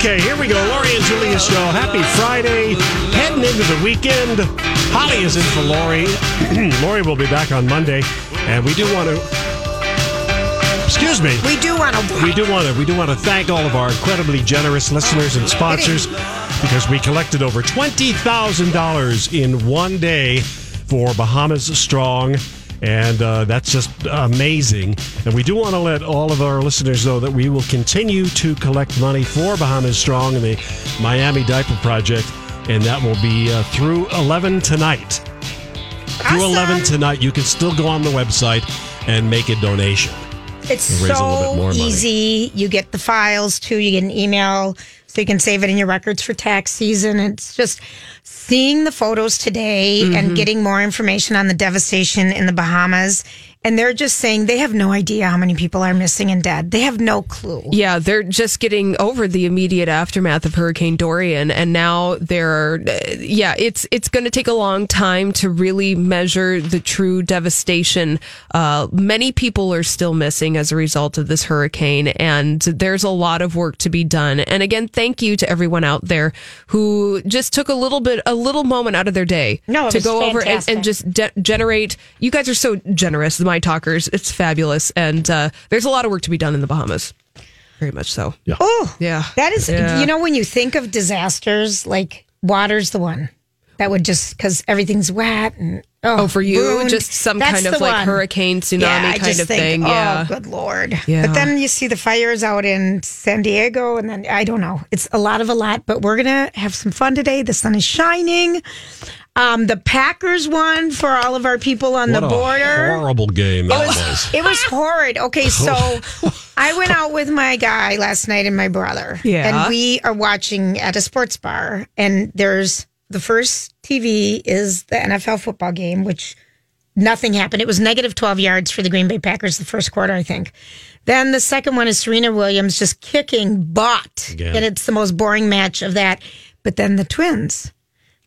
Okay, here we go. Lori and Julia show. Happy Friday. Heading into the weekend. Holly is in for Lori. Lori will be back on Monday. And we do want to. Excuse me. We do want to. We do want to we do want to thank all of our incredibly generous listeners and sponsors because we collected over twenty thousand dollars in one day for Bahamas Strong. And uh, that's just amazing. And we do want to let all of our listeners know that we will continue to collect money for Bahamas Strong and the Miami Diaper Project. And that will be uh, through 11 tonight. Through 11 tonight, you can still go on the website and make a donation. It's And a bit more so money. easy. You get the files too. You get an email so you can save it in your records for tax season. It's just seeing the photos today Mm-hmm. and getting more information on the devastation in the Bahamas. And they're just saying they have no idea how many people are missing and dead. They have no clue. Yeah, they're just getting over the immediate aftermath of Hurricane Dorian, and now they're uh, yeah, it's it's going to take a long time to really measure the true devastation. Uh, many people are still missing as a result of this hurricane, and there's a lot of work to be done. And again, thank you to everyone out there who just took a little bit, a little moment out of their day No, to go over and, and just de- generate. You guys are so generous, the my talkers. It's fabulous, and uh, there's a lot of work to be done in the Bahamas. Very much so. Oh, Yeah. That is, Yeah. you know, when you think of disasters, like water's the one that would just because everything's wet and Oh, for you, ruined. just some That's kind of like one. hurricane, tsunami Yeah, kind of think, thing. Oh, Yeah. good lord. Yeah. But then you see the fires out in San Diego, and then I don't know. It's a lot of a lot, but we're gonna have some fun today. The sun is shining. Um, the Packers won for all of our people on What the a border. horrible game that was. It was horrid. Okay, so I went out with my guy last night and my brother. Yeah. And we are watching at a sports bar, and there's the first TV is the NFL football game, which nothing happened. It was negative 12 yards for the Green Bay Packers the first quarter, I think. Then the second one is Serena Williams just kicking butt. Again. And it's the most boring match of that. But then the twins.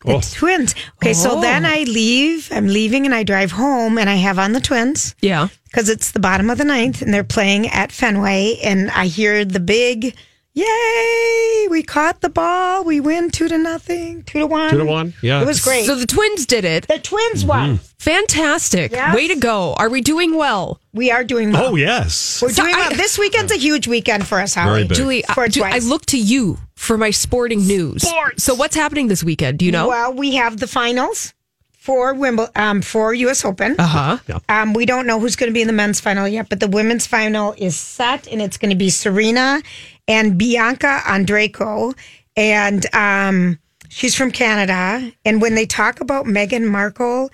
The Oh. twins. Okay, so oh. then I leave. I'm leaving and I drive home and I have on the twins Yeah. because it's the bottom of the ninth and they're playing at Fenway. And I hear the big, yay, we caught the ball. We win two to nothing, two to one. Two to one? Yeah. It was great. So the twins did it. the twins won. Fantastic. Yes. Way to go. Are we doing well? We are doing well. Oh, yes. We're So doing I- well. This weekend's a huge weekend for us, Very Holly. big. Julie, I, Sports Ju- I wise. look to you for my sporting news. Sports. So what's happening this weekend? Do you know? Well, we have the finals for Wimbledon, um, for U.S. Open. Uh huh. Um, we don't know who's going to be in the men's final yet, but the women's final is set, and it's going to be Serena and Bianca Andreescu, and um, she's from Canada. And when they talk about Meghan Markle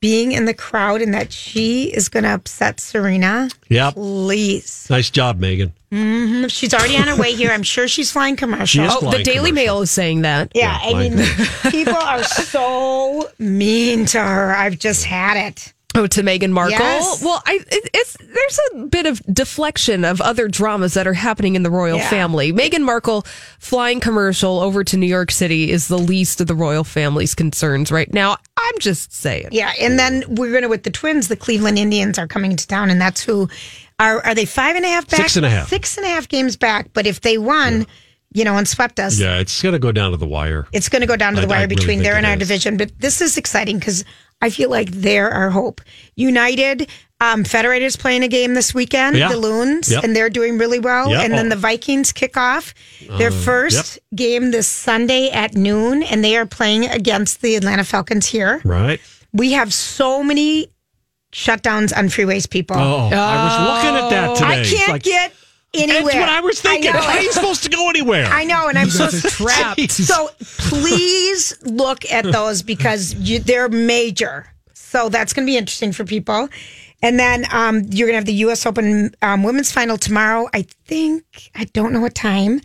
being in the crowd and that she is going to upset Serena, Yep. please, Nice job, Megan. she's already on her way here. I'm sure she's flying commercial. She is Oh, the Daily commercial. Mail is saying that. Yeah, Yeah, I mean, people are so mean to her. I've just had it. Oh, to Meghan Markle. Yes. Well, I it, it's there's a bit of deflection of other dramas that are happening in the royal Yeah. family. Meghan Markle flying commercial over to New York City is the least of the royal family's concerns right now. I'm just saying. Yeah, and then we're gonna with the twins. The Cleveland Indians are coming to town, and that's who are are they five and a half back? Six and a half. Six and a half games back. But if they won, you know, and swept us, Yeah, it's going to go down to the wire. it's going to go down to the I- I wire really between think there and our is. division. But this is exciting because I feel like they're our hope. United, um, Federated's playing a game this weekend, Yeah. the Loons, Yep. and they're doing really well. Yep. And then Oh. Uh, the Vikings kick off their first game this Sunday at noon, and they are playing against the Atlanta Falcons here. Right. We have so many shutdowns on freeways, people. Oh, I was looking at that today. I can't Like, get anywhere. That's what I was thinking. know. How are you supposed to go anywhere? I know, and I'm so trapped. So please look at those because you, they're major. So that's going to be interesting for people. And then um, you're going to have the U.S. Open um, women's final tomorrow. I think I don't know what time,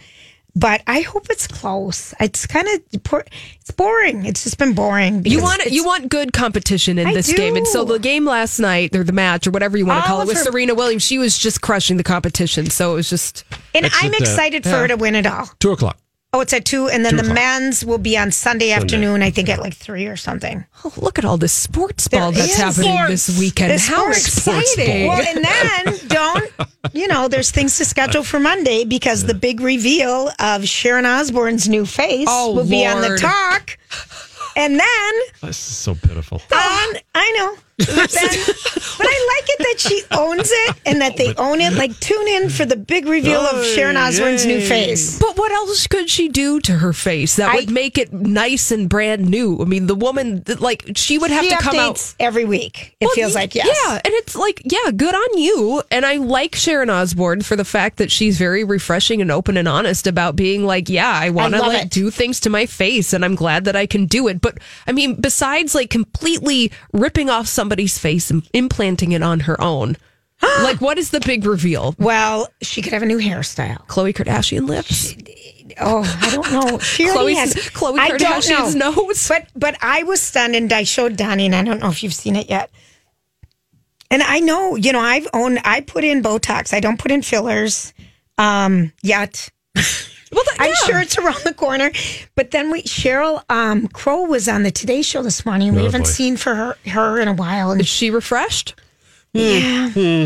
but I hope it's close. It's kind of it's boring. It's just been boring. You want you want good competition in I this game, and so the game last night, or the match, or whatever you want to call it, with her- Serena Williams. She was just crushing the competition. So it was just and It's I'm at, uh, excited for her to win it all. Two o'clock. Oh, it's at two, and then Two the men's will be on Sunday, afternoon. I think at like three or something. oh, look at all this sports ball There that's happening sports. this weekend. There's How sports. exciting! Well, and then don't you know? There's things to schedule for Monday because the big reveal of Sharon Osbourne's new face Oh, will be on the talk, and then This is so pitiful. on I know. Then, but I like it that she owns it and that they own it. Like tune in for the big reveal of Sharon Osbourne's new face. But what else could she do to her face that I- would make it nice and brand new? I mean, the woman, like, she would have She to come out. every week. It Well, feels like yes. Yeah, and it's like, yeah, good on you. And I like Sharon Osbourne for the fact that she's very refreshing and open and honest about being like, yeah, I want to like it. do things to my face, and I'm glad that I can do it. But I mean, besides like completely ripping off somebody's face and implanting it on her own, like what is the big reveal? Well, she could have a new hairstyle. Khloe Kardashian lips. Oh, I don't know. She has I don't Kardashian's know. nose. But but I was stunned, and I showed Donnie, and I don't know if you've seen it yet. And I know, you know, I've owned. I put in Botox. I don't put in fillers um, yet. Well, that, I'm yeah. sure it's around the corner. But then we Sheryl um, Crow was on the Today Show this morning. We Oh, haven't boy. seen for her her in a while. And Is she refreshed? yeah, hmm. Hmm.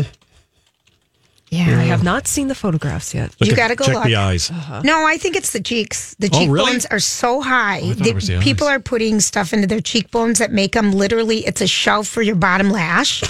yeah. I have not seen the photographs yet. Look You gotta go check look. the eyes. Uh-huh. No, I think it's the cheeks. The Oh, cheekbones really? are so high. Oh, I thought They- the people eyes. are putting stuff into their cheekbones that make them literally, it's a shelf for your bottom lash.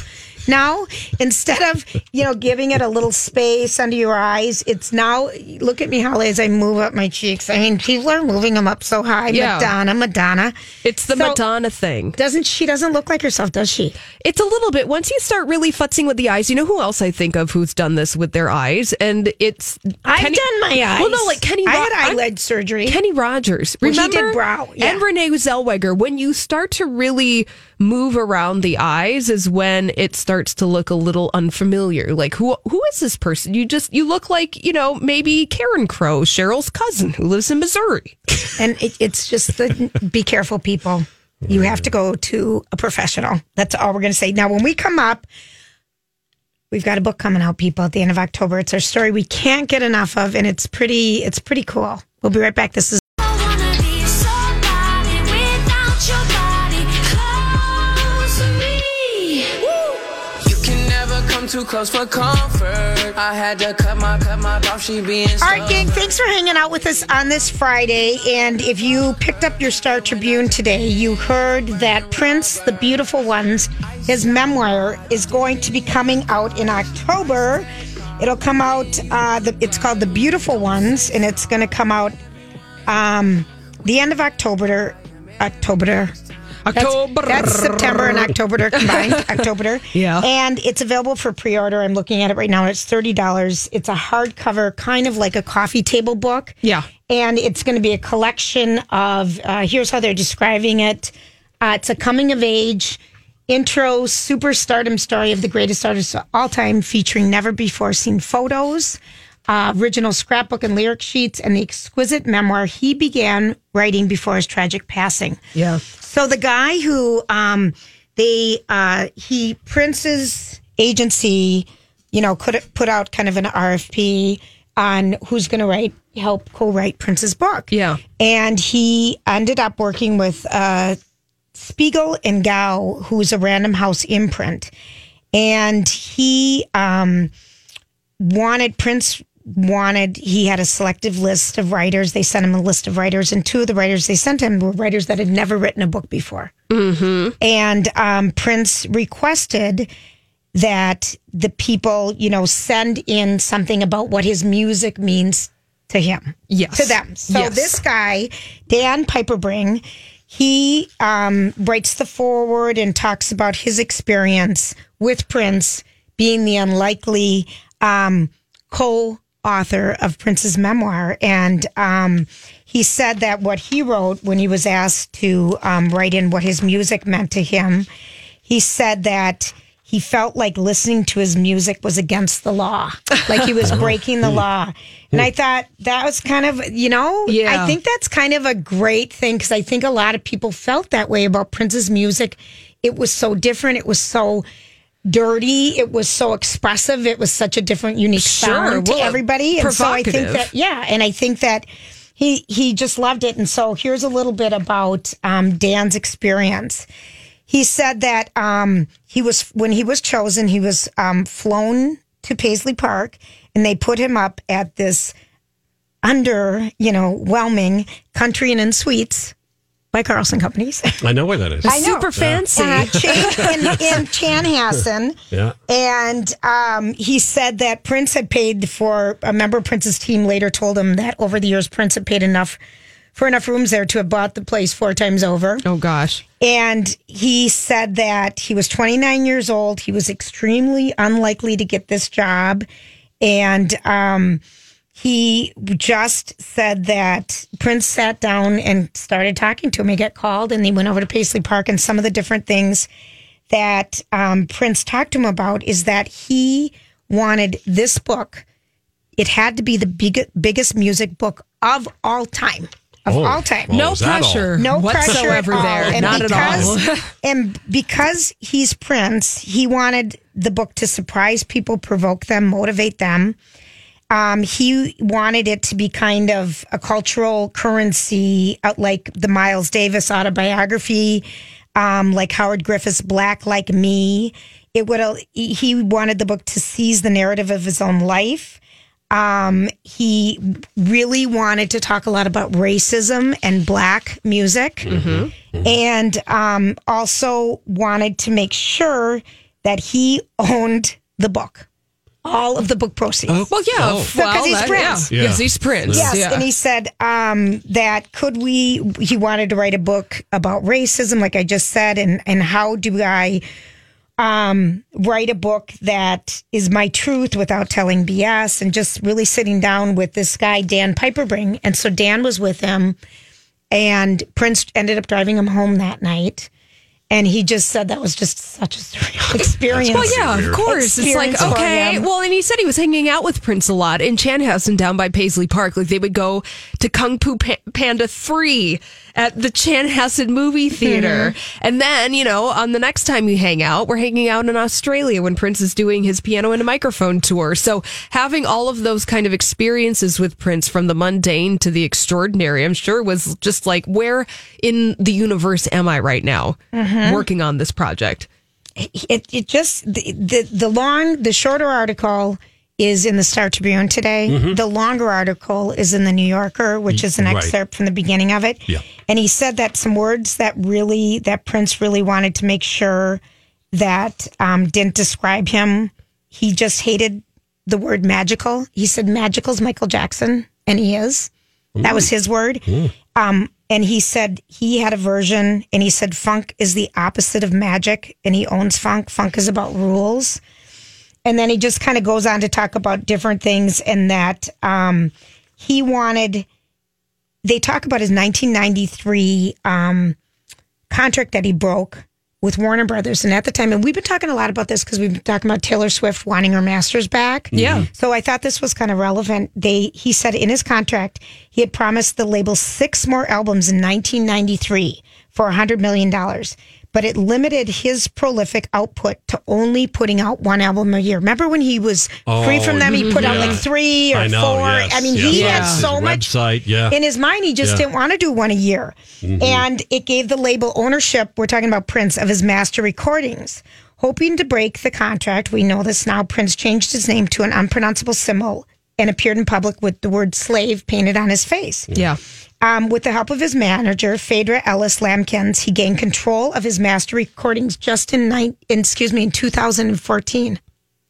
Now, instead of, you know, giving it a little space under your eyes, it's now, look at me, Holly, as I move up my cheeks. I mean, people are moving them up so high. Yeah. Madonna, Madonna. It's the So- Madonna thing. Doesn't she doesn't look like herself, does she? It's a little bit. Once you start really futzing with the eyes, you know who else I think of who's done this with their eyes, and it's I've Kenny- done my eyes. Well, no, like Kenny. I Ro- had eyelid surgery. Kenny Rogers. Well, Remember? did brow, yeah. And Renee Zellweger. When you start to really move around the eyes, is when it starts to look a little unfamiliar. Like who who is this person? You just you look like you know maybe Karen Crow, Sheryl's cousin who lives in Missouri. And it, it's just the be careful, people. You have to go to a professional. That's all we're going to say. Now, when we come up, we've got a book coming out, people, at the end of October. It's our story we can't get enough of, and it's pretty. It's pretty cool. We'll be right back. This is. Too close for comfort. I had to cut my cut my off. She being All right, gang, thanks for hanging out with us on this Friday. And if you picked up your Star Tribune today, you heard that Prince, The Beautiful Ones, his memoir is going to be coming out in October. It'll come out, uh, the, it's called The Beautiful Ones, and it's going to come out um, the end of October. October. That's- October. That's, September and October combined. October. Yeah. And it's available for pre order. I'm looking at it right now. It's $30. It's a hardcover, kind of like a coffee table book. Yeah. And it's going to be a collection of, uh, here's how they're describing it uh, it's a coming of age intro superstardom story of the greatest artist of all time, featuring never before seen photos. Uh, original scrapbook and lyric sheets, and the exquisite memoir he began writing before his tragic passing. Yeah. So the guy who um they uh he Prince's agency, you know, could put out kind of an RFP on who's going to write help co-write Prince's book. Yeah. And he ended up working with uh Spiegel and Grau, who's a Random House imprint. And he um wanted Prince wanted he had a selective list of writers they sent him a list of writers and two of the writers they sent him were writers that had never written a book before And um, Prince requested that the people, you know, send in something about what his music means to him. Yes. To them. So Yes. this guy, Dan Piepenbring, he um, writes the foreword and talks about his experience with Prince being the unlikely um, co author of Prince's memoir. And um, he said that what he wrote when he was asked to um, write in what his music meant to him, he said that he felt like listening to his music was against the law, like he was breaking the law. And I thought that was kind of, you know, Yeah. I think that's kind of a great thing because I think a lot of people felt that way about Prince's music. It was so different. It was so dirty. It was so expressive. It was such a different, unique Sure. sound to everybody. And so I think that, yeah, and I think that he he just loved it. And so here's a little bit about um, Dan's experience. He said that um, he was when he was chosen, he was um, flown to Paisley Park, and they put him up at this under, you know, whelming country and in suites by Carlson Companies. I know where that is. I know. Super fancy. Uh, in, in Chanhassen. Yeah. And um, he said that Prince had paid for a member of Prince's team later told him that over the years Prince had paid enough for enough rooms there to have bought the place four times over. oh gosh. And he said that he was 29 years old. He was extremely unlikely to get this job. And um, he just said that Prince sat down and started talking to him. He got called and they went over to Paisley Park and some of the different things that um, Prince talked to him about is that he wanted this book. It had to be the big, biggest music book of all time. Of Oh. all time. Oh, No is all? pressure. No whatsoever pressure at all. there. And Not because, at all. and because he's Prince, he wanted the book to surprise people, provoke them, motivate them. Um, he wanted it to be kind of a cultural currency, uh, like the Miles Davis autobiography, um, like Howard Griffin's Black Like Me. It would. He wanted the book to seize the narrative of his own life. Um, he really wanted to talk a lot about racism and black music, and um, also wanted to make sure that he owned the book, all of the book proceeds. Well, yeah. Oh. Well, Because he's that- Prince. Yeah. Yeah. Because he's Prince. Yes, yeah. and he said um, that could we? He wanted to write a book about racism, like I just said, and and how do I um, write a book that is my truth without telling BS, and just really sitting down with this guy Dan Piepenbring, and so Dan was with him, and Prince ended up driving him home that night. And he just said that was just such a surreal experience. Well, yeah, of course. It's like, okay. Well, and he said he was hanging out with Prince a lot in Chanhassen down by Paisley Park. Like they would go to Kung Fu Panda 3 at the Chanhassen movie theater. Mm-hmm. And then, you know, on the next time you hang out, we're hanging out in Australia when Prince is doing his piano and a microphone tour. So having all of those kind of experiences with Prince from the mundane to the extraordinary, I'm sure was just like, where in the universe am I right now Mm-hmm. Working on this project? it it just the, the the long the shorter article is in the Star Tribune today. The longer article is in the New Yorker, which is an Right. excerpt from the beginning of it. Yeah. And he said that some words that really that Prince really wanted to make sure that um, didn't describe him. He just hated the word magical. He said magical's Michael Jackson, and he is. That was his word. Um, and he said he had a version, and he said funk is the opposite of magic, and he owns funk. Funk is about rules. And then he just kind of goes on to talk about different things, and that um, he wanted. They talk about his 1993 um, contract that he broke with Warner Brothers, and at the time, and we've been talking a lot about this because we've been talking about Taylor Swift wanting her masters back. Yeah. Mm-hmm. So I thought this was kind of relevant. They he said in his contract he had promised the label six more albums in 1993 for 100 million dollars, but it limited his prolific output to only putting out one album a year. Remember when he was free from them? He oh, put out like three or I know, four. yes, I mean, yes, he yes. had so much website, yeah. in his mind. He just Yeah. didn't want to do one a year, mm-hmm. and it gave the label ownership. We're talking about Prince of his master recordings. Hoping to break the contract, we know this now. Prince changed his name to an unpronounceable symbol, and appeared in public with the word slave painted on his face. Yeah. Um, with the help of his manager, Phaedra Ellis Lamkins, he gained control of his master recordings just in, nine, in excuse me, in 2014.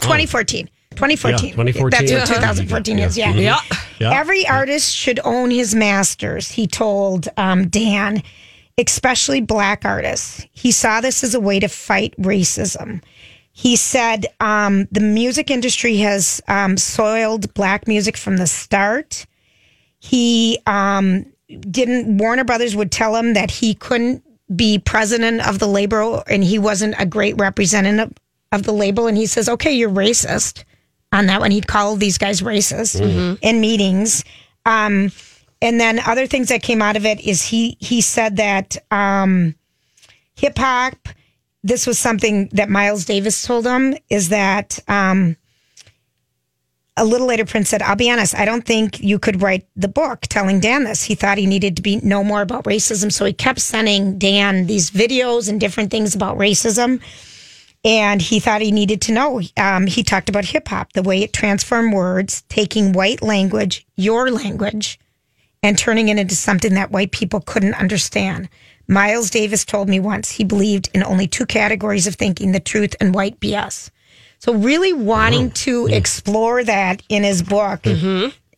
2014. 2014. Yeah, 2014. That's what Uh-huh. 2014 is, yeah. Yeah. Yeah. Every artist should own his masters, he told um, Dan, especially black artists. He saw this as a way to fight racism. He said um, the music industry has um, soiled black music from the start. He um, didn't, Warner Brothers would tell him that he couldn't be president of the label and he wasn't a great representative of the label. And he says, okay, you're racist on that one. He'd call these guys racist in meetings. Um, and then other things that came out of it is he he said that um, hip hop. This was something that Miles Davis told him is that um, a little later Prince said, "I'll be honest, I don't think you could write the book telling Dan this. He thought he needed to be know more about racism, so he kept sending Dan these videos and different things about racism." And he thought he needed to know. Um, he talked about hip hop, the way it transformed words, taking white language, your language, and turning it into something that white people couldn't understand. Miles Davis told me once he believed in only two categories of thinking the truth and white BS. So, really wanting to explore that in his book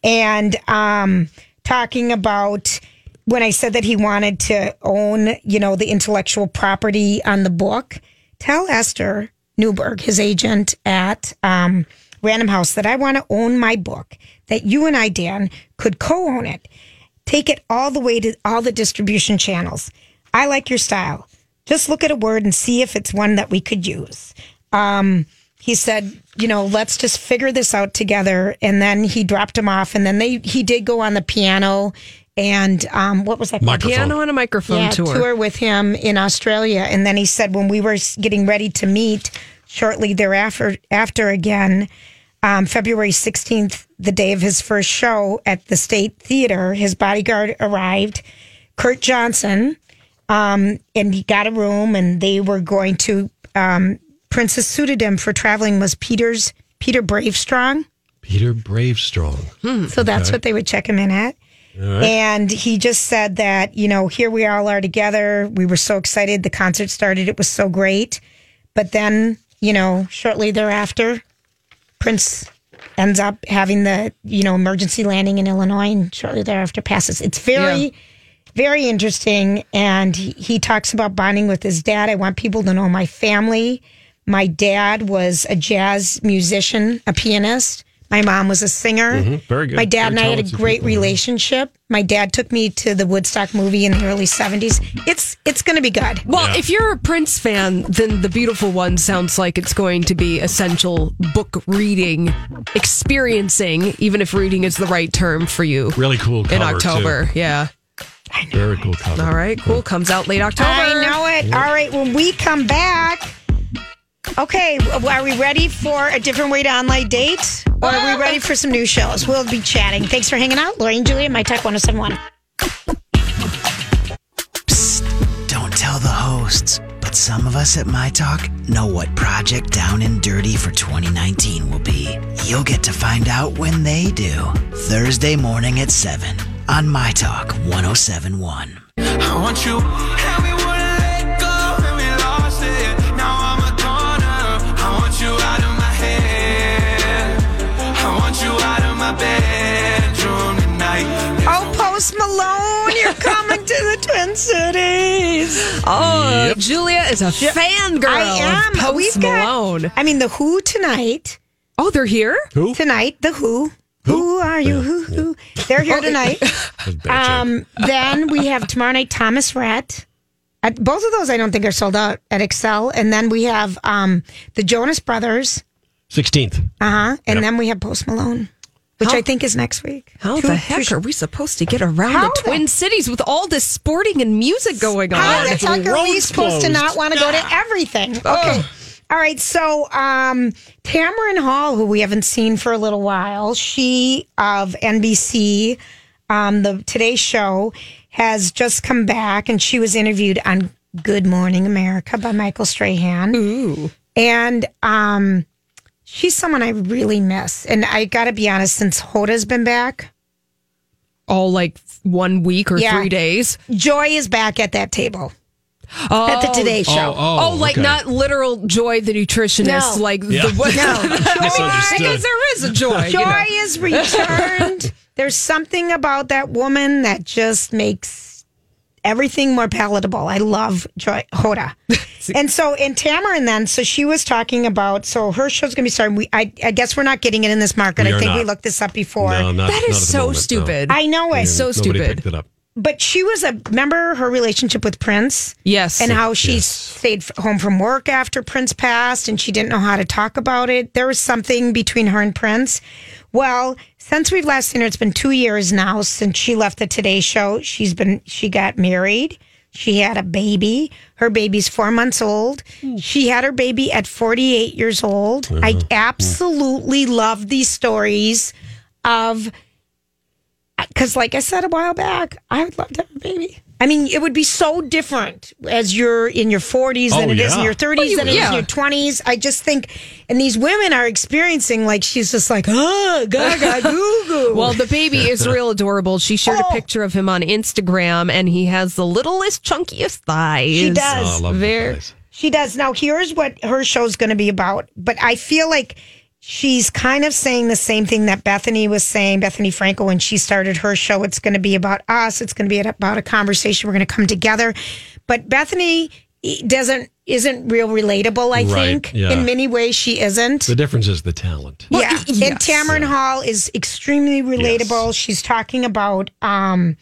and um, talking about when I said that he wanted to own, you know, the intellectual property on the book, tell Esther Newberg, his agent at um, Random House, that I want to own my book, that you and I, Dan, could co own it. Take it all the way to all the distribution channels. I like your style. Just look at a word and see if it's one that we could use. Um, he said, you know, let's just figure this out together. And then he dropped him off. And then they he did go on the piano and um, what was that? Microphone. Piano and a microphone yeah, tour. with him in Australia. And then he said when we were getting ready to meet shortly thereafter, after again, um, February 16th, the day of his first show at the State Theater, his bodyguard arrived, Kirk Johnson, um, and he got a room and they were going to, um, Princess suited him for traveling was Peter's, Peter Bravestrong. Peter Bravestrong. So that's what they would check him in at. And he just said that, you know, here we all are together. We were so excited. The concert started. It was so great. But then, you know, shortly thereafter, Prince ends up having the, you know, emergency landing in Illinois and shortly thereafter passes. It's very, Yeah. very interesting. And he, he talks about bonding with his dad. I want people to know my family. My dad was a jazz musician, a pianist. My mom was a singer. Mm-hmm. Very good. My dad and I had a great people. relationship. My dad took me to the Woodstock movie in the early 70s. It's it's going to be good. Well, if you're a Prince fan, then The Beautiful One sounds like it's going to be essential book reading, experiencing, even if reading is the right term for you Really cool cover, in October. too. Yeah. Very cool cover. All right, cool. Comes out late October. I know it. All right, when we come back, okay, are we ready for a different way to online date? Or are we um, ready for some new shows? We'll be chatting. Thanks for hanging out. Lori and Julia, My Talk 1071. Don't tell the hosts, but some of us at My Talk know what Project Down and Dirty for 2019 will be. You'll get to find out when they do. Thursday morning at 7 on My Talk 1071. I want you. Cities. Oh, Yep. Julia is a fangirl. I am. Of Post We've got. Malone. I mean, the Who tonight. Oh, they're here. Who? Tonight, the Who. Who are you? Who? Who? They're here tonight. That's bad joke. Um, then we have tomorrow night Thomas Rhett. At, both of those I don't think are sold out at Xcel. And then we have um, the Jonas Brothers. 16th. Uh huh. And Yep. then we have Post Malone, which How- I think is next week. How Two- the heck sh- are we supposed to get around How the the- Twin Cities with all this sporting and music going on? How the heck are we road's supposed to not want to go to everything? Okay. All right. So, um, Tamron Hall, who we haven't seen for a little while, she of NBC, um, the Today Show, has just come back and she was interviewed on Good Morning America by Michael Strahan. Ooh. And um, she's someone I really miss. And I got to be honest, since Hoda's been back, All like one week or Yeah. three days. Joy is back at that table Oh, at the oh. Today oh, Show. Oh, oh, like okay. not literal Joy the nutritionist, No. like Yeah. the one. No. Misunderstood. because there is a Joy. you Joy know. is returned. There's something about that woman that just makes everything more palatable. I love Joy Hoda. and so in Tamron then, so she was talking about so her show's gonna be starting. We I, I guess we're not getting it in this market. We I are think we looked this up before. No, not, That not is at the so moment, no. stupid. I know it. so Nobody stupid. picked it up. But she was a remember her relationship with Prince? Yes. And how she stayed home from work after Prince passed and she didn't know how to talk about it. There was something between her and Prince. Well, since we've last seen her, it's been two years now since she left the Today Show. She's been, she got married. She had a baby. Her baby's four months old. She had her baby at 48 years old. I uh-huh. absolutely love these stories of uh, because like I said a while back, I would love to have a baby. I mean, it would be so different as you're in your 40s than Oh, it is in your 30s Well, you- than it is yeah. in your 20s. I just think, and these women are experiencing like she's just like, ah, oh, gaga, goo goo. Well, the baby is real adorable. She shared Oh. a picture of him on Instagram, and he has the littlest, chunkiest thighs. She does. Oh, I love Very- the. She does. Now, here's what her show's going to be about. But I feel like she's kind of saying the same thing that Bethenny was saying, Bethenny Frankel, when she started her show. It's going to be about us. It's going to be about a conversation. We're going to come together. But Bethenny doesn't isn't real relatable. I Right, think yeah. in many ways she isn't. The difference is the talent. yeah, yes. and Tamron Hall is extremely relatable. She's talking about um,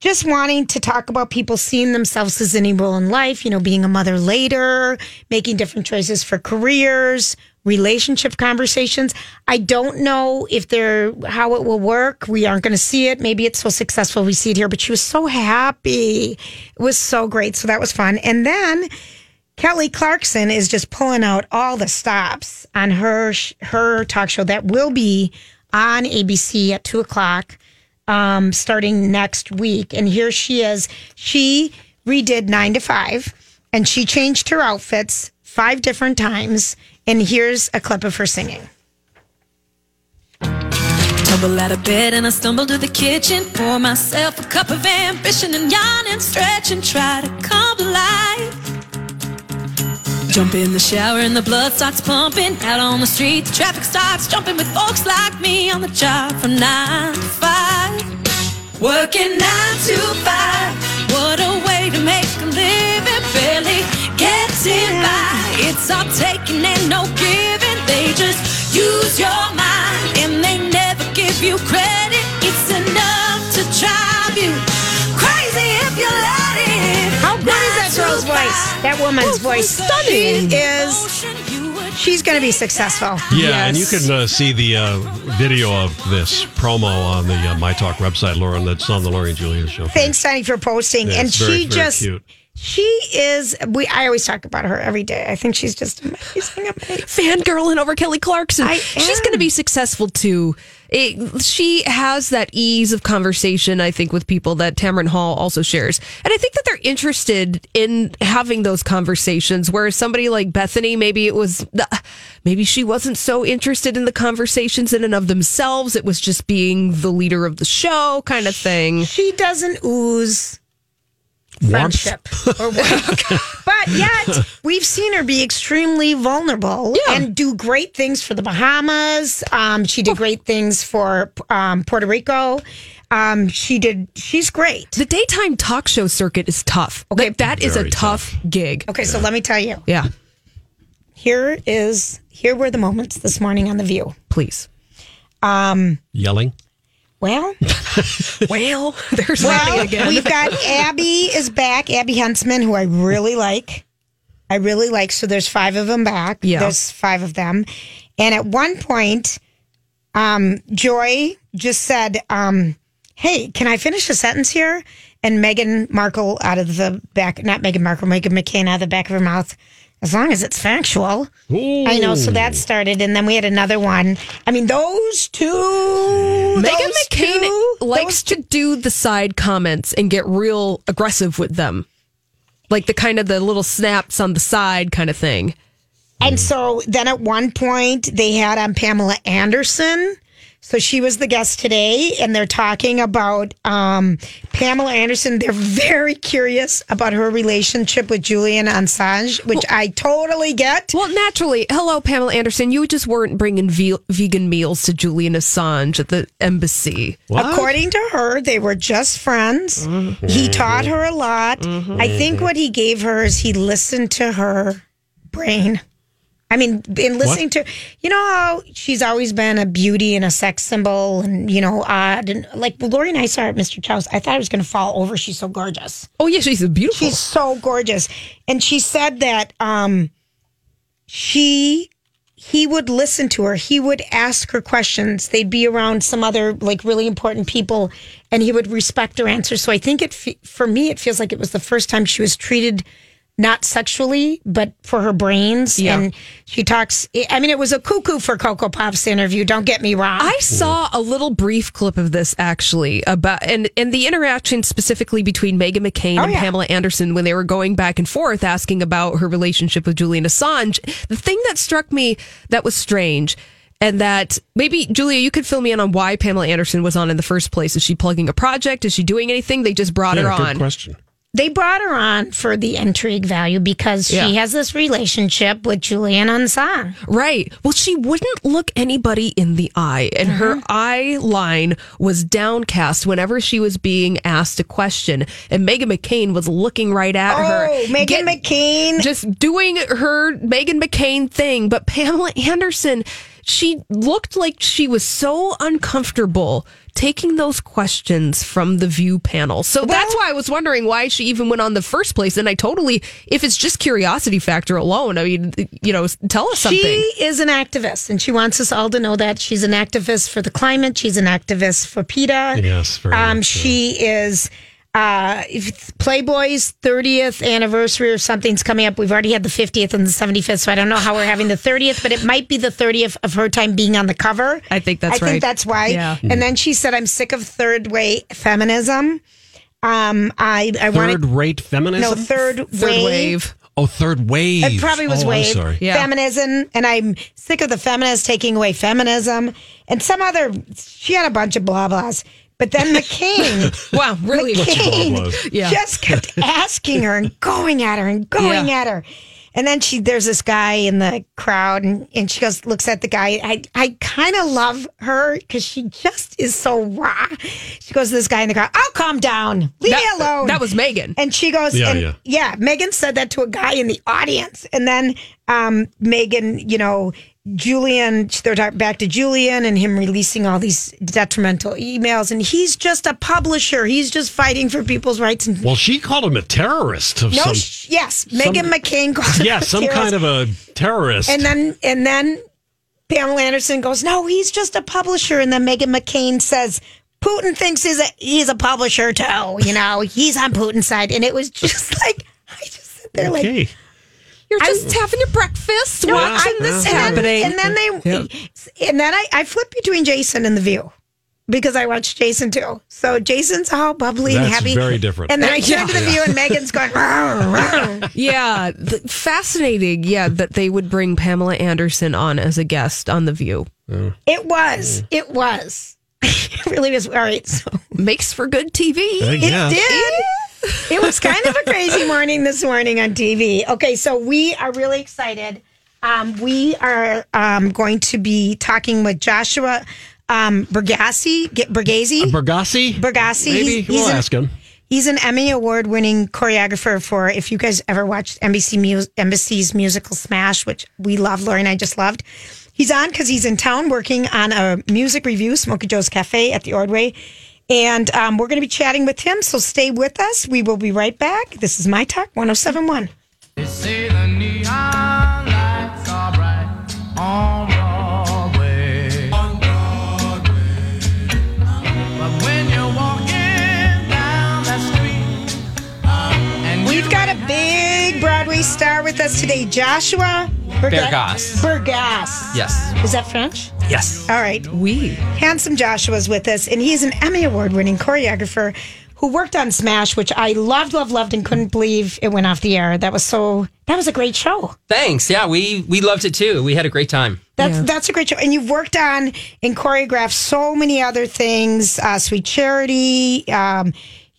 just wanting to talk about people seeing themselves as any role in life. You know, being a mother later, making different choices for careers, relationship conversations. I don't know if they're how it will work. We aren't going to see it. Maybe it's so successful we see it here. But she was so happy. It was so great. So that was fun. And then. Kelly Clarkson is just pulling out all the stops on her her talk show that will be on ABC at two o'clock, um, starting next week. And here she is. She redid nine to five, and she changed her outfits five different times. And here's a clip of her singing. Tumble out of bed and I stumble to the kitchen. Pour myself a cup of ambition and yawn and stretch and try to come to life. Jump in the shower and the blood starts pumping. Out on the street, the traffic starts jumping with folks like me on the job from nine to five. Working nine to five. What a way to make a living. Barely getting by. It's all taking and no giving. They just use your mind and they never give you credit. It's enough to drive you crazy if you let it. How good is that girl's voice? That woman's voice. stunning. She is. She's going to be successful. Yeah, and you can uh, see the uh, video of this promo on the uh, My Talk website, Lauren. That's on the Lori and Julia show. Thanks, Sonny, for posting. Yeah, and it's very, she very just, cute. She is. We I always talk about her every day. I think she's just amazing. amazing. fangirling over Kelly Clarkson. She's going to be successful too. It, she has that ease of conversation, I think, with people that Tamron Hall also shares. And I think that they're interested in having those conversations. Whereas somebody like Bethenny, maybe it was, uh, maybe she wasn't so interested in the conversations in and of themselves. It was just being the leader of the show kind of thing. She doesn't ooze. Friendship or warmth. but yet we've seen her be extremely vulnerable Yeah. and do great things for the Bahamas. Um, she did great things for um, Puerto Rico. Um, she did. She's great. The daytime talk show circuit is tough. Okay, that is a Very tough, gig. Okay, so let me tell you. Yeah, Here is here were the moments this morning on the View. please. Um, Yelling. Well, Well, there's well, Randy again. we've got Abby is back. Abby Huntsman, who I really like. I really like. So there's five of them back. Yeah. There's five of them. And at one point, um, Joy just said, um, Hey, can I finish a sentence here? And Meghan Markle out of the back, not Meghan Markle, Meghan McCain out of the back of her mouth, as long as it's factual. I know. So that started. And then we had another one. I mean, those two. Megan those McCain two, likes to do the side comments and get real aggressive with them. Like the kind of the little snaps on the side kind of thing. And so then at one point they had on Pamela Anderson. So she was the guest today, and they're talking about um, Pamela Anderson. They're very curious about her relationship with Julian Assange, which I totally get. Well, naturally, hello, Pamela Anderson. You just weren't bringing ve- vegan meals to Julian Assange at the embassy. According to her, they were just friends. He taught her a lot. I think what he gave her is he listened to her brain. I mean, in listening to, you know how she's always been a beauty and a sex symbol and, you know, odd. And like Lori and I saw her at Mr. Chow's. I thought I was going to fall over. She's so gorgeous. Oh, yeah, she's beautiful. She's so gorgeous. And she said that um, she, he would listen to her. He would ask her questions. They'd be around some other like really important people and he would respect her answers. So I think it, for me, it feels like it was the first time she was treated not sexually, but for her brains. Yeah. And she talks, I mean, it was a cuckoo for Cocoa Puffs interview. Don't get me wrong. I saw a little brief clip of this actually about and and the interaction specifically between Meghan McCain Oh, and yeah. Pamela Anderson when they were going back and forth asking about her relationship with Julian Assange. The thing that struck me that was strange and that maybe Julia, you could fill me in on why Pamela Anderson was on in the first place. Is she plugging a project? Is she doing anything? They just brought her Yeah, good on. question. They brought her on for the intrigue value because she has this relationship with Julian Assange. Right. Well, she wouldn't look anybody in the eye, and her mm-hmm. eye line was downcast whenever she was being asked a question. And Meghan McCain was looking right at her. Oh, Megan Get- McCain. Just doing her Meghan McCain thing. But Pamela Anderson, she looked like she was so uncomfortable taking those questions from the view panel. So that's why I was wondering why she even went on the first place. And I totally, if it's just curiosity factor alone, I mean, you know, tell us something. She is an activist, and she wants us all to know that she's an activist for the climate. She's an activist for PETA. Yes, very Um, much so. she is. Uh, if Playboy's 30th anniversary or something's coming up. We've already had the 50th and the 75th, so I don't know how we're having the 30th, but it might be the 30th of her time being on the cover. I think that's I right. I think that's why. Yeah. And then she said, "I'm sick of third way feminism." Um, I I Third wanted rate feminism? no third, Third wave. Oh, third wave. it probably was oh, wave. I'm sorry. Yeah. Feminism. And I'm sick of the feminists taking away feminism. And some other, she had a bunch of blah blahs. But then McCain, Wow, really? McCain blah blahs. Yeah. just kept asking her and going at her and going Yeah. at her. And then she, there's this guy in the crowd, and, and she goes, looks at the guy. I, I kind of love her because she just is so raw. She goes to this guy in the crowd, I'll calm down. Leave That- me alone. that was Megan. And she goes, Yeah, and, yeah. yeah. Megan said that to a guy in the audience. And then um, Megan, you know, Julian, they're back to Julian and him releasing all these detrimental emails. And he's just a publisher. He's just fighting for people's rights. And Well, she called him a terrorist of no, some. sh- yes, Meghan McCain called him yeah, some kind of a terrorist. And then, and then Pamela Anderson goes, no, he's just a publisher. And then Meghan McCain says, Putin thinks he's a, he's a publisher too. You know, he's on Putin's side. And it was just like, I just sit there like, okay. You're just having your breakfast, No, watching I- this and then- happening. And then they, and then I, I flipped between Jason and The View because I watched Jason too. So Jason's all bubbly and happy. very different. And then I turned to The View and Megan's going, "Rawr, rawr." yeah, th- fascinating. Yeah, that they would bring Pamela Anderson on as a guest on The View. it was, it was. it really was. All right. So Makes for good TV. I it did. It was kind of a crazy morning this morning on TV. Okay. So we are really excited. Um, we are um, going to be talking with Joshua um, Bergassi, get Bergasi, Bergassi? Bergassi. Maybe. He's, he's we'll an, ask him. He's an Emmy award winning choreographer for. If you guys ever watched NBC NBC's musical Smash, which we love, Lori and I just loved. He's on because he's in town working on a music review, Smoky Joe's Cafe at the Ordway. And um, we're going to be chatting with him. So stay with us. We will be right back. This is My Talk 1071. Star with us today, Joshua Berga- Bergasse. Bergasse. Yes. Is that French? Yes. All right. We. Handsome Joshua's with us, and he's an Emmy Award winning choreographer who worked on Smash, which I loved, loved, loved, and couldn't believe it went off the air. That was so, that was a great show. Thanks. Yeah, we we loved it too. We had a great time. That's that's a great show, and you've worked on and choreographed so many other things. Uh, Sweet Charity. Um,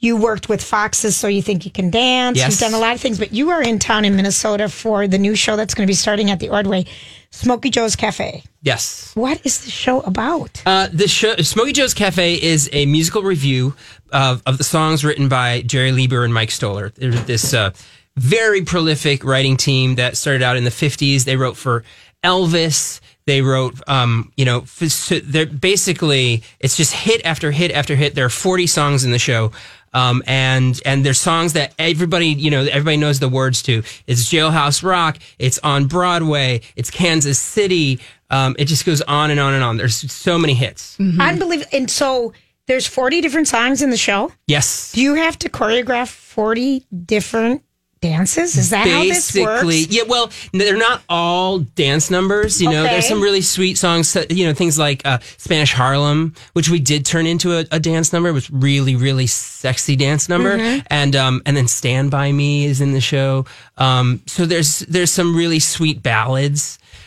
you worked with Fox's, so you think you can dance. Yes. You've done a lot of things, but you are in town in Minnesota for the new show that's going to be starting at the Ordway, Smoky Joe's Cafe. Yes. What is the show about? Uh, the show, Smoky Joe's Cafe, is a musical revue of, of the songs written by Jerry Leiber and Mike Stoller. There's this uh, very prolific writing team that started out in the 50s. They wrote for Elvis. They wrote, um, you know, f- so they're basically, it's just hit after hit after hit. There are 40 songs in the show. Um, and and there's songs that everybody you know everybody knows the words to. It's Jailhouse Rock. It's on Broadway. It's Kansas City. Um, it just goes on and on and on. There's so many hits. Unbelievable. And so there's 40 different songs in the show. Yes. Do you have to choreograph 40 different dances? Is that how this works? yeah. Well, they're not all dance numbers. You know, Okay. there's some really sweet songs. You know, things like uh, Spanish Harlem, which we did turn into a, a dance number. It was really, really sexy dance number. Mm-hmm. And um, and then Stand by Me is in the show. Um, so there's there's some really sweet ballads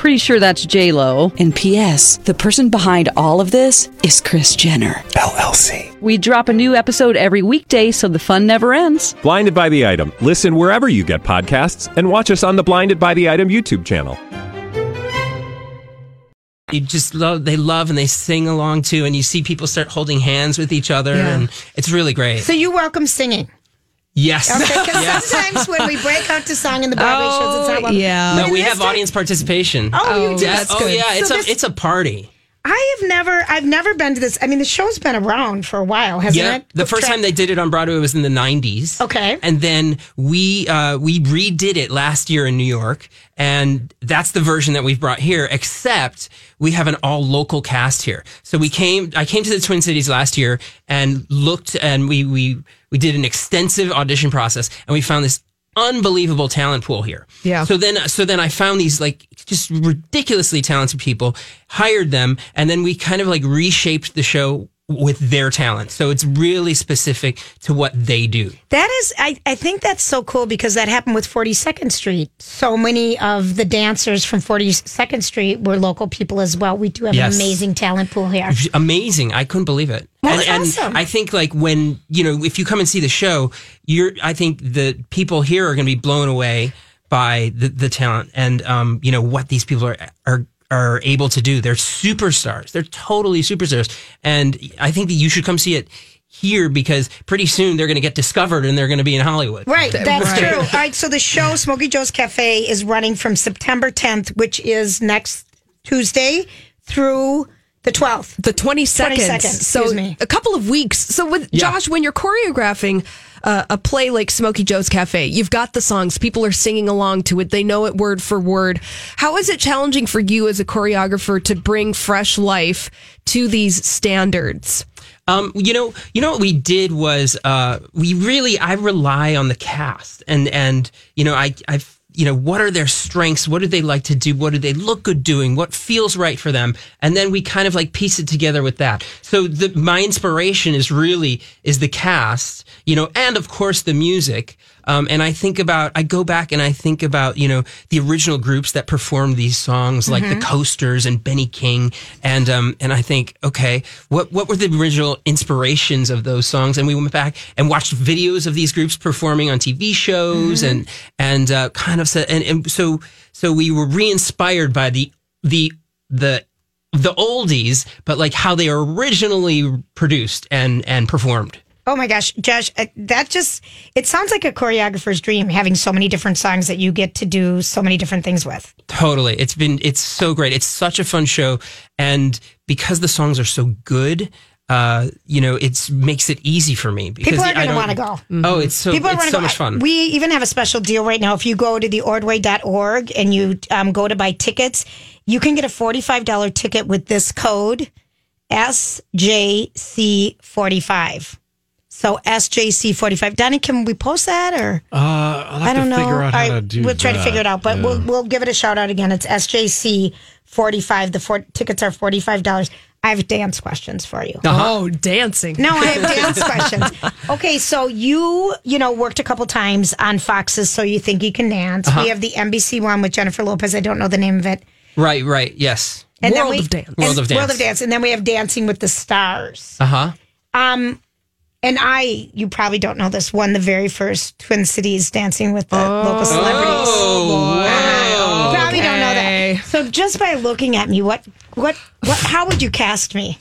Pretty sure that's J Lo. And P.S. The person behind all of this is Kris Jenner. LLC. We drop a new episode every weekday, so the fun never ends. Blinded by the item. Listen wherever you get podcasts, and watch us on the Blinded by the Item YouTube channel. you just love. They love and they sing along too. And you see people start holding hands with each other, Yeah. and it's really great. So you welcome singing. Yes. Okay, because Yes. sometimes when we break out to song in the Broadway shows, it's not Oh, yeah. No, But in we have time- audience participation. Oh, you do. That's oh good. yeah, it's So a this- it's a party. I have never, I've never been to this. I mean, the show's been around for a while, hasn't Yeah, it? the first time they did it on Broadway was in the '90s. Okay. and then we uh, we redid it last year in New York, and that's the version that we've brought here. Except we have an all local cast here. So we came, I came to the Twin Cities last year and looked, and we we we did an extensive audition process, and we found this unbelievable talent pool here. Yeah. So then, so then I found these like just ridiculously talented people, hired them, and then we kind of like reshaped the show with their talent. So it's really specific to what they do. That is, I, I think that's so cool because that happened with 42nd Street. So many of the dancers from 42nd Street were local people as well. We do have Yes. an amazing talent pool here. Amazing. I couldn't believe it. Well, and, awesome. I think like when, you know, if you come and see the show, you're, I think the people here are going to be blown away by the, the talent and, um, you know, what these people are, are, are able to do. They're superstars. They're totally superstars. And I think that you should come see it here because pretty soon they're going to get discovered and they're going to be in Hollywood. Right, that's Right. true. All right, so the show Smoky Joe's Cafe is running from September 10th, which is next Tuesday, through the 12th. The 22nd. 22nd, so excuse me. a couple of weeks. So with Josh, when you're choreographing uh, a play like Smokey Joe's Cafe, you've got the songs, people are singing along to it, they know it word for word. How is it challenging for you as a choreographer to bring fresh life to these standards? Um, you know, you know what we did was uh, we really I rely on the cast and and you know I I you know what are their strengths? What do they like to do? What do they look good doing? What feels right for them? And then we kind of like piece it together with that. So the my inspiration is really is the cast, you know, and of course the music. Um, and I think about, I go back and I think about, you know, the original groups that performed these songs, like Mhm. the Coasters and Benny King, and um, and I think, okay, what what were the original inspirations of those songs? And we went back and watched videos of these groups performing on TV shows, Mhm. and and uh, kind of said, and, and so so we were re-inspired by the the the the oldies, but like how they originally produced and and performed. Oh my gosh, Josh, uh, that just, it sounds like a choreographer's dream having so many different songs that you get to do so many different things with. Totally. It's been it's so great. It's such a fun show and because the songs are so good, uh, you know, it's makes it easy for me because People are I going to don't- want to go. Oh, it's so People it's so go. much fun. We even have a special deal right now. If you go to the ordway.org and you um, go to buy tickets, you can get a $45 ticket with this code SJC45. So SJC45. Donnie, can we post that or? Uh, I'll have I don't to know. figure out how All to do We'll try to figure it out, but Yeah. we'll we'll give it a shout out again. It's SJC forty five. The four, tickets are forty five dollars. I have dance questions for you. Oh, dancing. No, I have dance questions. Okay, so you you know worked a couple times on Fox's, so you think you can dance. Uh-huh. We have the NBC one with Jennifer Lopez. I don't know the name of it. Right, right. Yes. then World we- of Dance. World of Dance. World of Dance, and then we have Dancing with the Stars. Uh-huh. Um, and I, you probably don't know this, won the very first Twin Cities Dancing with the local celebrities. Oh, wow. You probably don't know that. So just by looking at me, what, what, what? How would you cast me?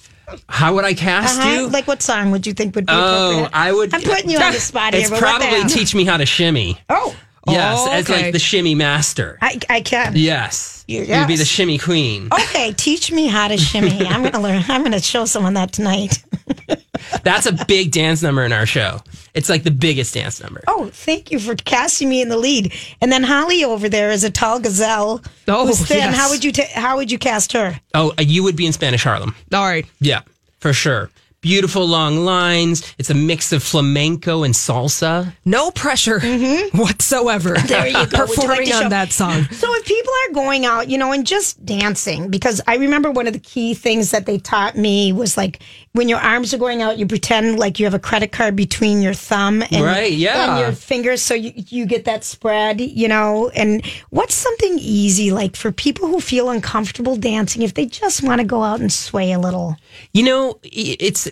How would I cast Uh-huh. you? Like what song would you think would be Oh, appropriate? I would. I'm putting you on the spot here. It's but probably teach me how to shimmy. Oh. Yes, Oh, as like the shimmy master. I, I can. Yes. You- You'd be the shimmy queen. Okay, teach me how to shimmy. I'm gonna learn. I'm gonna show someone that tonight. That's a big dance number in our show. It's like the biggest dance number. Oh, thank you for casting me in the lead. And then Holly over there is a tall gazelle. Oh, who's thin. yes. How would you ta- How would you cast her? Oh, uh, you would be in Spanish Harlem. All right. Yeah, for sure. Beautiful long lines. It's a mix of flamenco and salsa. No pressure whatsoever. Mm-hmm. There you go. Would like Performing on that song. So if people are going out, you know, and just dancing, because I remember one of the key things that they taught me was like when your arms are going out, you pretend like you have a credit card between your thumb and, Right, yeah. and your fingers, so you you get that spread, you know. And what's something easy like for people who feel uncomfortable dancing if they just want to go out and sway a little? You know, it's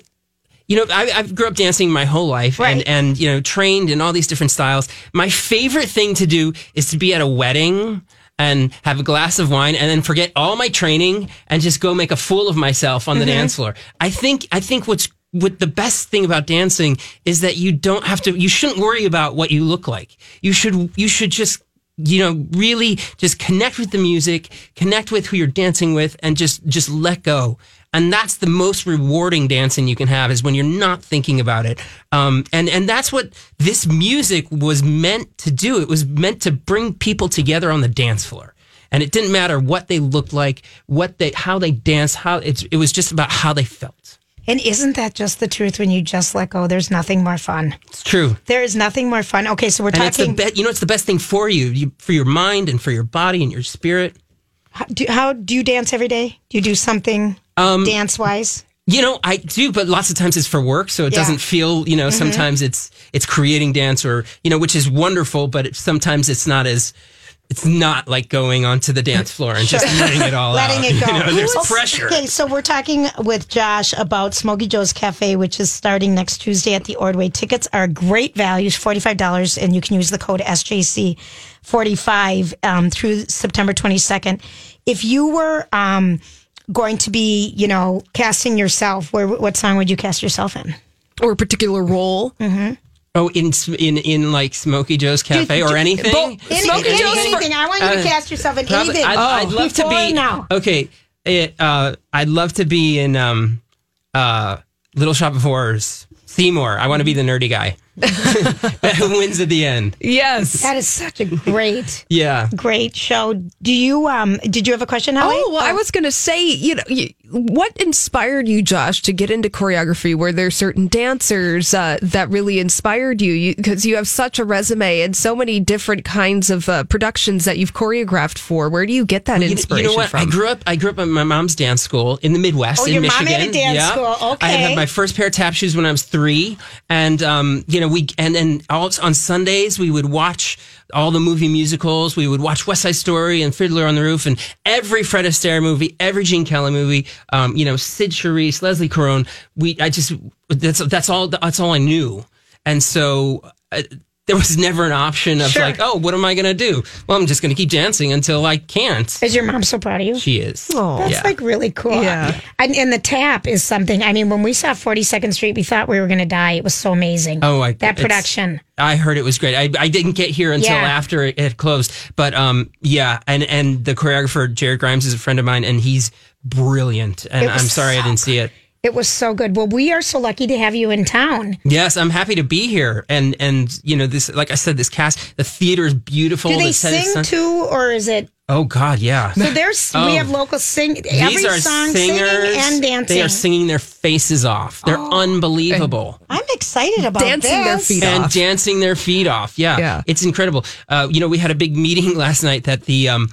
you know, I, I've grew up dancing my whole life and, and, you know, trained in all these different styles. My favorite thing to do is to be at a wedding and have a glass of wine and then forget all my training and just go make a fool of myself on the Mhm. dance floor. I think, I think what's, what the best thing about dancing is that you don't have to, you shouldn't worry about what you look like. You should, you should just you know really just connect with the music connect with who you're dancing with and just just let go and that's the most rewarding dancing you can have is when you're not thinking about it um, and and that's what this music was meant to do it was meant to bring people together on the dance floor and it didn't matter what they looked like what they how they danced how it's, it was just about how they felt And isn't that just the truth when you just let go? There's nothing more fun. it's true There is nothing more fun. Okay, so we're and it's the talking. be- you know it's the best thing for you, you for your mind and for your body and your spirit How do, how do you dance every day? Do you do something Um, dance wise? You know, I do, but lots of times it's for work, so it Yeah. doesn't feel. You know, Mhm. sometimes it's it's creating dance, or you know, which is wonderful, but it, sometimes it's not as. It's not like going onto the dance floor and just Sure. letting it all Letting out. it go. You know, there's pressure. Okay, so we're talking with Josh about Smoky Joe's Cafe, which is starting next Tuesday at the Ordway. Tickets are great values, $45, and you can use the code SJC45 um, through September 22nd. If you were um, going to be, you know, casting yourself, where what song would you cast yourself in? Or a particular role? Mm-hmm. Oh, in in in like Smoky Joe's Cafe or anything. Any, any- anything. I want you to Uh, cast yourself in Probably- anything. I'd, I'd love to be now. Okay, it, uh, I'd love to be in um, uh, Little Shop of Horrors. Seymour. I want to be the nerdy guy who wins at the end. Yes. That is such a great, Yeah. great show. Do you um did you have a question, Holly? Oh, well, I was going to say, you know, you, what inspired you, Josh, to get into choreography? Were there certain dancers uh, that really inspired you? Because you, have such a resume and so many different kinds of uh, productions that you've choreographed for. Where do you get that You- inspiration You know what? from? I grew up. I grew up at my mom's dance school in the Midwest Oh, in your mom Michigan. had a dance Yeah. school. Okay. I had my first pair of tap shoes when I was three, and um, you know know, we and then all, on Sundays we would watch all the movie musicals. We would watch West Side Story and Fiddler on the Roof and every Fred Astaire movie, every Gene Kelly movie. Um, you know, Cyd Charisse, Leslie Caron. We, I just that's that's all that's all I knew, and so. Uh, there was never an option of Sure. like, oh, what am I going to do? Well, I'm just going to keep dancing until I can't. Is your mom so proud of you? She is. That's yeah. like really cool. Yeah. And, and the tap is something. I mean, when we saw 42nd Street, we thought we were going to die. It was so amazing. Oh, I, that production. I heard it was great. I, I didn't get here until Yeah. after it had closed, but um, yeah, and and the choreographer Jared Grimes is a friend of mine, and he's brilliant. And I'm sorry I didn't see it. It was so good. Well, we are so lucky to have you in town. Yes, I'm happy to be here, and and you know this, like I said, this cast, the theater is beautiful. Do they The sing sun- too, or is it? Oh God, yeah. So there's Oh. we have local sing every These are song singers singing and dancing. They are singing their faces off. They're unbelievable. I'm excited about Dancing their this. feet and off. dancing their feet off. Yeah, Yeah. it's incredible. Uh, you know, we had a big meeting last night that the um,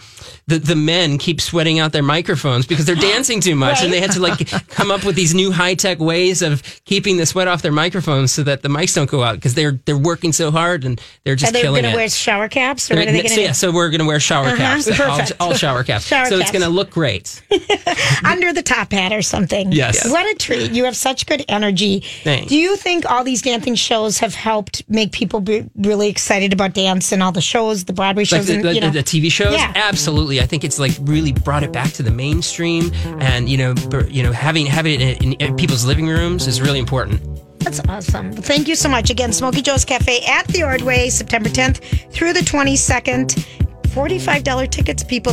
the the men keep sweating out their microphones because they're dancing too much, and they had to like come up with these new high tech ways of keeping the sweat off their microphones so that the mics don't go out because they're they're working so hard and they're just Are they killing going it. to wear shower caps, or They're- what are they going to yeah, do? so we're going to wear shower Uh-huh, caps, all, perfect. all shower caps. Shower so it's going to look great. Under the top hat or something. Yes. What a treat. You have such good energy. Thanks. Do you think all these dancing shows have helped make people be really excited about dance and all the shows, the Broadway like shows, the, and the, you know? the TV shows. Yeah. Absolutely, I think it's like really brought it back to the mainstream, and you know, you know, having having it in, in people's living rooms is really important. That's awesome. Well, Thank you so much. Again, Smoky Joe's Cafe at the Ordway, September 10th through the 22nd. $45 tickets, people.